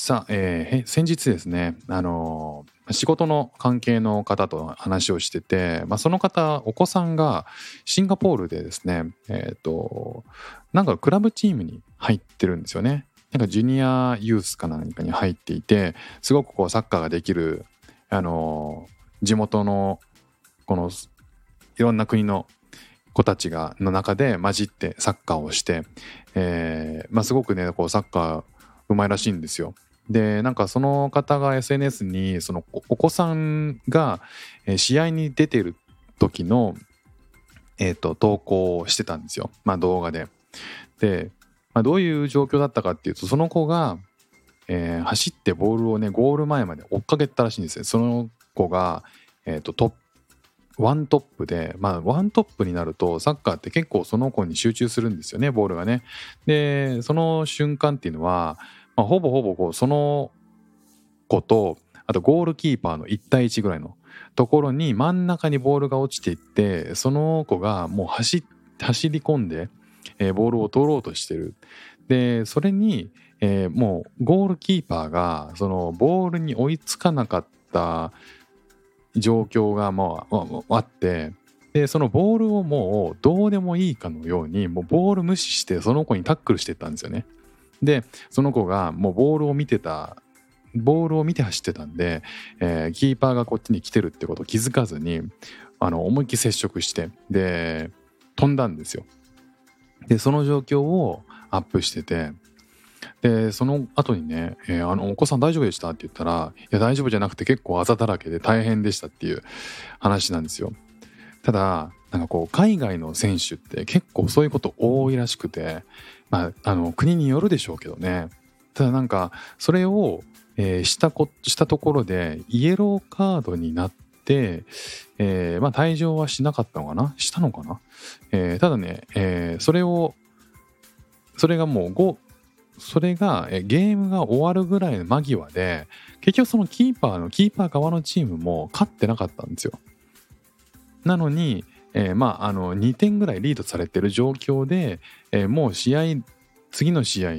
さあ、えー先日ですね、あのー仕事の関係の方と話をしてて、まあ、その方お子さんがシンガポールでですねえっ、となんかクラブチームに入ってるんですよねなんかジュニアユースか何かに入っていてすごくこうサッカーができるあの地元のこのいろんな国の子たちがの中で混じってサッカーをして、えーまあ、すごくねこうサッカーうまいらしいんですよ。でなんかその方が SNS にそのお子さんが試合に出てる時の、えー、と投稿をしてたんですよ、まあ、動画で。で、まあ、どういう状況だったかっていうとその子が、えー走ってボールをねゴール前まで追っかけたらしいんですよ。その子が、えー、とトワントップで、まあ、ワントップになるとサッカーって結構その子に集中するんですよねボールがね。でその瞬間っていうのは、まあ、ほぼほぼこうその子とあとゴールキーパーの1対1ぐらいのところに真ん中にボールが落ちていってその子がもう走走り込んで、えーボールを取ろうとしてる。でそれに、えーもうゴールキーパーがそのボールに追いつかなかった状況がまあまああってでそのボールをもうどうでもいいかのようにもうボール無視してその子にタックルしてったんですよね。でその子がもうボールを見てたボールを見て走ってたんで、えーキーパーがこっちに来てるってことを気づかずにあの思いっきり接触してで飛んだんですよ。でその状況をアップしててでその後にね、えーあの「お子さん大丈夫でした?」って言ったら「いや大丈夫じゃなくて結構あざだらけで大変でした」っていう話なんですよ。ただなんかこう海外の選手って結構そういうこと多いらしくて、まあ、あの国によるでしょうけどね。ただなんかそれを、えーしたこしたところでイエローカードになって、えーまあ、退場はしなかったのかな？したのかな、えーただね、えそれをそれがもう5それがゲームが終わるぐらいの間際で結局そのキーパーのキーパー側のチームも勝ってなかったんですよ。なのに、えーまああの2点ぐらいリードされてる状況で、えーもう試合次の試合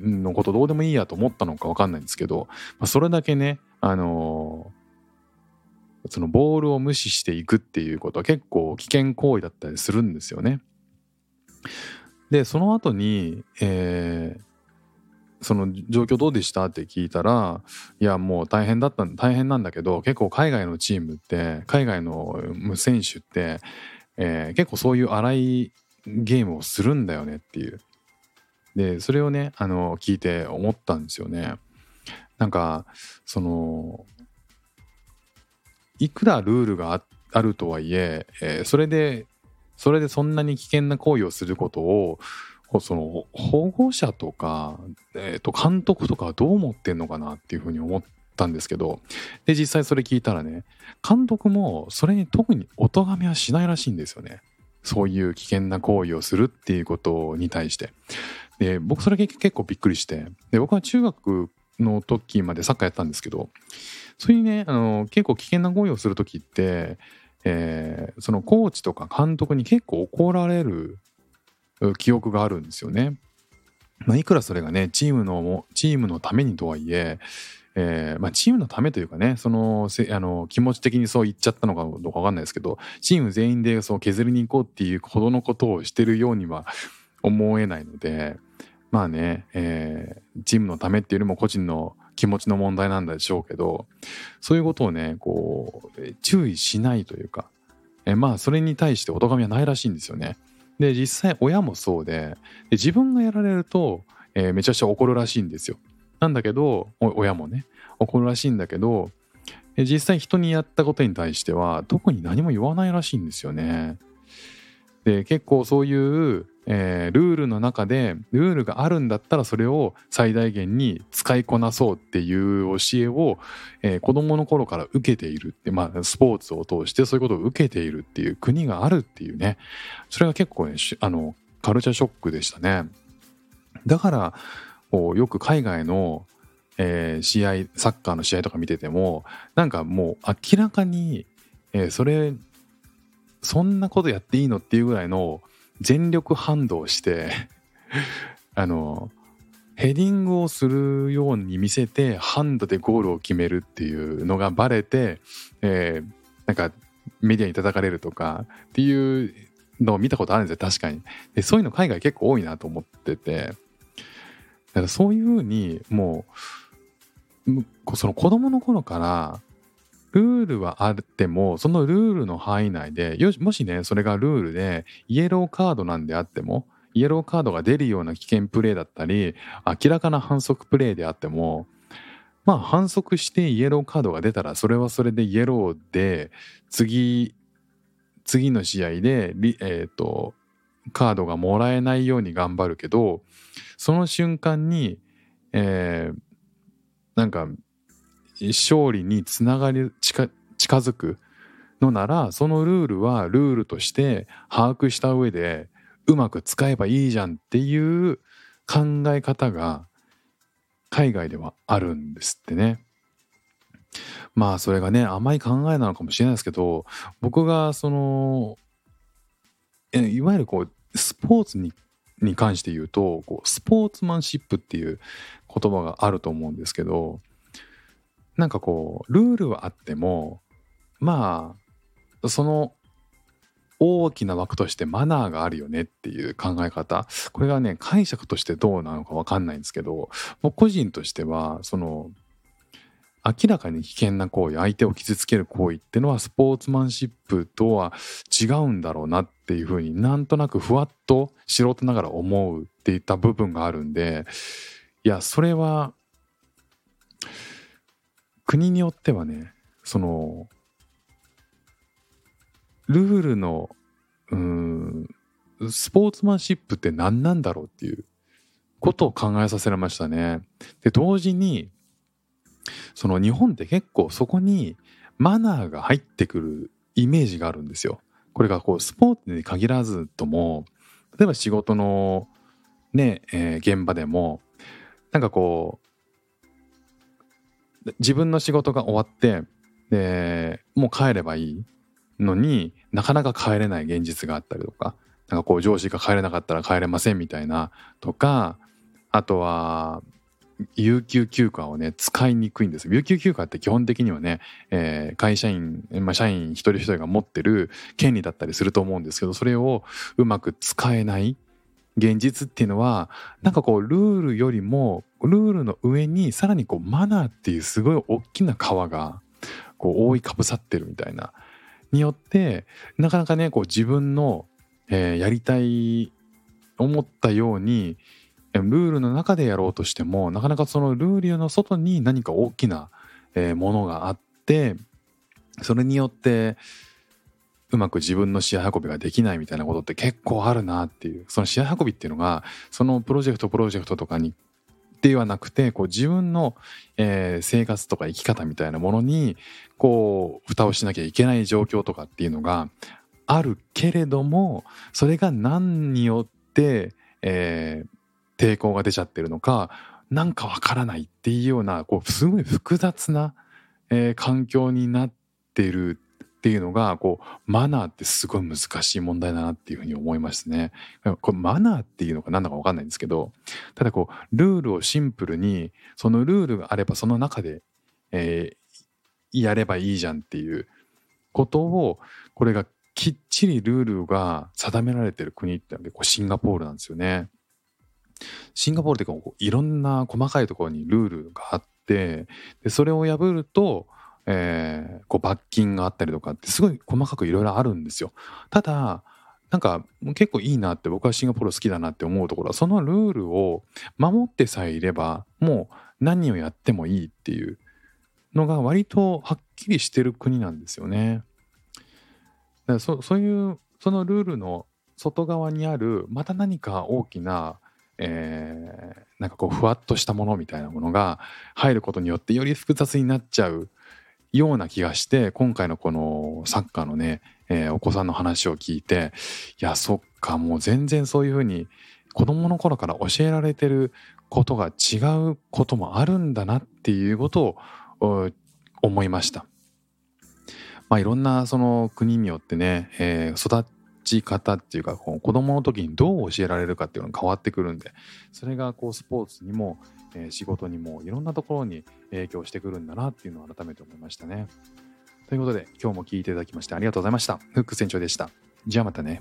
のことどうでもいいやと思ったのか分かんないんですけど、まあ、それだけね、あのーそのボールを無視していくっていうことは結構危険行為だったりするんですよね。でその後に、えーその状況どうでした？って聞いたらいやもう大変だった大変なんだけど結構海外のチームって海外の選手って、えー結構そういう荒いゲームをするんだよねっていう。でそれをねあの聞いて思ったんですよね。なんかそのいくらルールがあるとはいええーそれでそれでそんなに危険な行為をすることをその保護者とか、えーと監督とかどう思ってんのかなっていうふうに思ったんですけどで実際それ聞いたらね監督もそれに特にお咎めはしないらしいんですよね。そういう危険な行為をするっていうことに対して。で僕それ結構びっくりして。で僕は中学の時までサッカーやったんですけどそういうねあの結構危険な行為をする時って、えーそのコーチとか監督に結構怒られる記憶があるんですよね。まあ、いくらそれがねチームのチームのためにとはいええーまあ、チームのためというかねそのせあの気持ち的にそう言っちゃったのかどうかわかんないですけどチーム全員でそう削りに行こうっていうほどのことをしてるようには思えないのでまあね、えーチームのためっていうよりも個人の気持ちの問題なんでしょうけどそういうことをねこう注意しないというか、えーまあそれに対してお咎めはないらしいんですよね。で実際親もそうでで自分がやられると、えーめちゃくちゃ怒るらしいんですよ。なんだけど親もね怒るらしいんだけど実際人にやったことに対しては特に何も言わないらしいんですよね。で結構そういう、えールールの中でルールがあるんだったらそれを最大限に使いこなそうっていう教えを、えー子供の頃から受けているってまあスポーツを通してそういうことを受けているっていう国があるっていうねそれが結構ねあのカルチャーショックでしたね。だからこうよく海外の、えー試合サッカーの試合とか見ててもなんかもう明らかに、えーそれそんなことやっていいのっていうぐらいの全力反動して あのヘディングをするように見せてハンドでゴールを決めるっていうのがバレて、えーなんかメディアに叩かれるとかっていうのを見たことあるんですよ確かに。でそういうの海外結構多いなと思ってて。だからそういうふうにもうその子供の頃からルールはあってもそのルールの範囲内でよしもしねそれがルールでイエローカードなんであってもイエローカードが出るような危険プレーだったり明らかな反則プレーであってもまあ反則してイエローカードが出たらそれはそれでイエローで次次の試合でえっ、とカードがもらえないように頑張るけどその瞬間に、えーなんか勝利につながり近づくのならそのルールはルールとして把握した上でうまく使えばいいじゃんっていう考え方が海外ではあるんですってね。まあそれがね甘い考えなのかもしれないですけど僕がそのいわゆるこうスポーツにに関して言うとこうスポーツマンシップっていう言葉があると思うんですけどなんかこうルールはあってもまあその大きな枠としてマナーがあるよねっていう考え方。これがね解釈としてどうなのか分かんないんですけど僕個人としてはその明らかに危険な行為相手を傷つける行為ってのはスポーツマンシップとは違うんだろうなっていうふうになんとなくふわっと素人ながら思うっていった部分があるんでいやそれは国によってはねそのルールのうんスポーツマンシップって何なんだろうっていうことを考えさせられましたね。で同時にその日本って結構そこにマナーが入ってくるイメージがあるんですよ。これがこうスポーツに限らずとも例えば仕事のね、えー現場でもなんかこう自分の仕事が終わってでもう帰ればいい。のになかなか帰れない現実があったりとかなんかこう上司が帰れなかったら帰れませんみたいなとかあとは有給休暇をね使いにくいんです有給休暇って基本的にはね、えー会社員、まあ、社員一人一人が持ってる権利だったりすると思うんですけどそれをうまく使えない現実っていうのはなんかこうルールよりもルールの上にさらにこうマナーっていうすごい大きな川がこう覆いかぶさってるみたいなによってなかなかねこう自分の、えーやりたい思ったようにルールの中でやろうとしてもなかなかそのルールの外に何か大きな、えーものがあってそれによってうまく自分の試合運びができないみたいなことって結構あるなっていう。その試合運びっていうのがそのプロジェクトプロジェクトとかにではなくてこう自分の、えー生活とか生き方みたいなものにこう蓋をしなきゃいけない状況とかっていうのがあるけれどもそれが何によって、えー抵抗が出ちゃってるのかなんかわからないっていうようなこうすごい複雑な、えー環境になっているっていうのがこうマナーってすごい難しい問題だなっていうふうに思いますね。これマナーっていうのか何だか分かんないんですけどただこうルールをシンプルにそのルールがあればその中で、えーやればいいじゃんっていうことをこれがきっちりルールが定められてる国ってのはこうシンガポールなんですよね。シンガポールってこういろんな細かいところにルールがあってでそれを破ると、えーこう罰金があったりとかってすごい細かくいろいろあるんですよ。ただなんか結構いいなって僕はシンガポール好きだなって思うところはそのルールを守ってさえいればもう何をやってもいいっていうのが割とはっきりしてる国なんですよね。だからそそういうそのルールの外側にあるまた何か大きな、えーなんかこうふわっとしたものみたいなものが入ることによってより複雑になっちゃうような気がして今回のこのサッカーのね、えーお子さんの話を聞いていやそっかもう全然そういうふうに子供の頃から教えられてることが違うこともあるんだなっていうことを思いました。まあいろんなその国によってね、えー育ち方っていうかこう子供の時にどう教えられるかっていうのが変わってくるんでそれがこうスポーツにも、えー仕事にもいろんなところに影響してくるんだなっていうのを改めて思いましたね。ということで今日も聞いていただきましてありがとうございました。フック船長でした。じゃあまたね。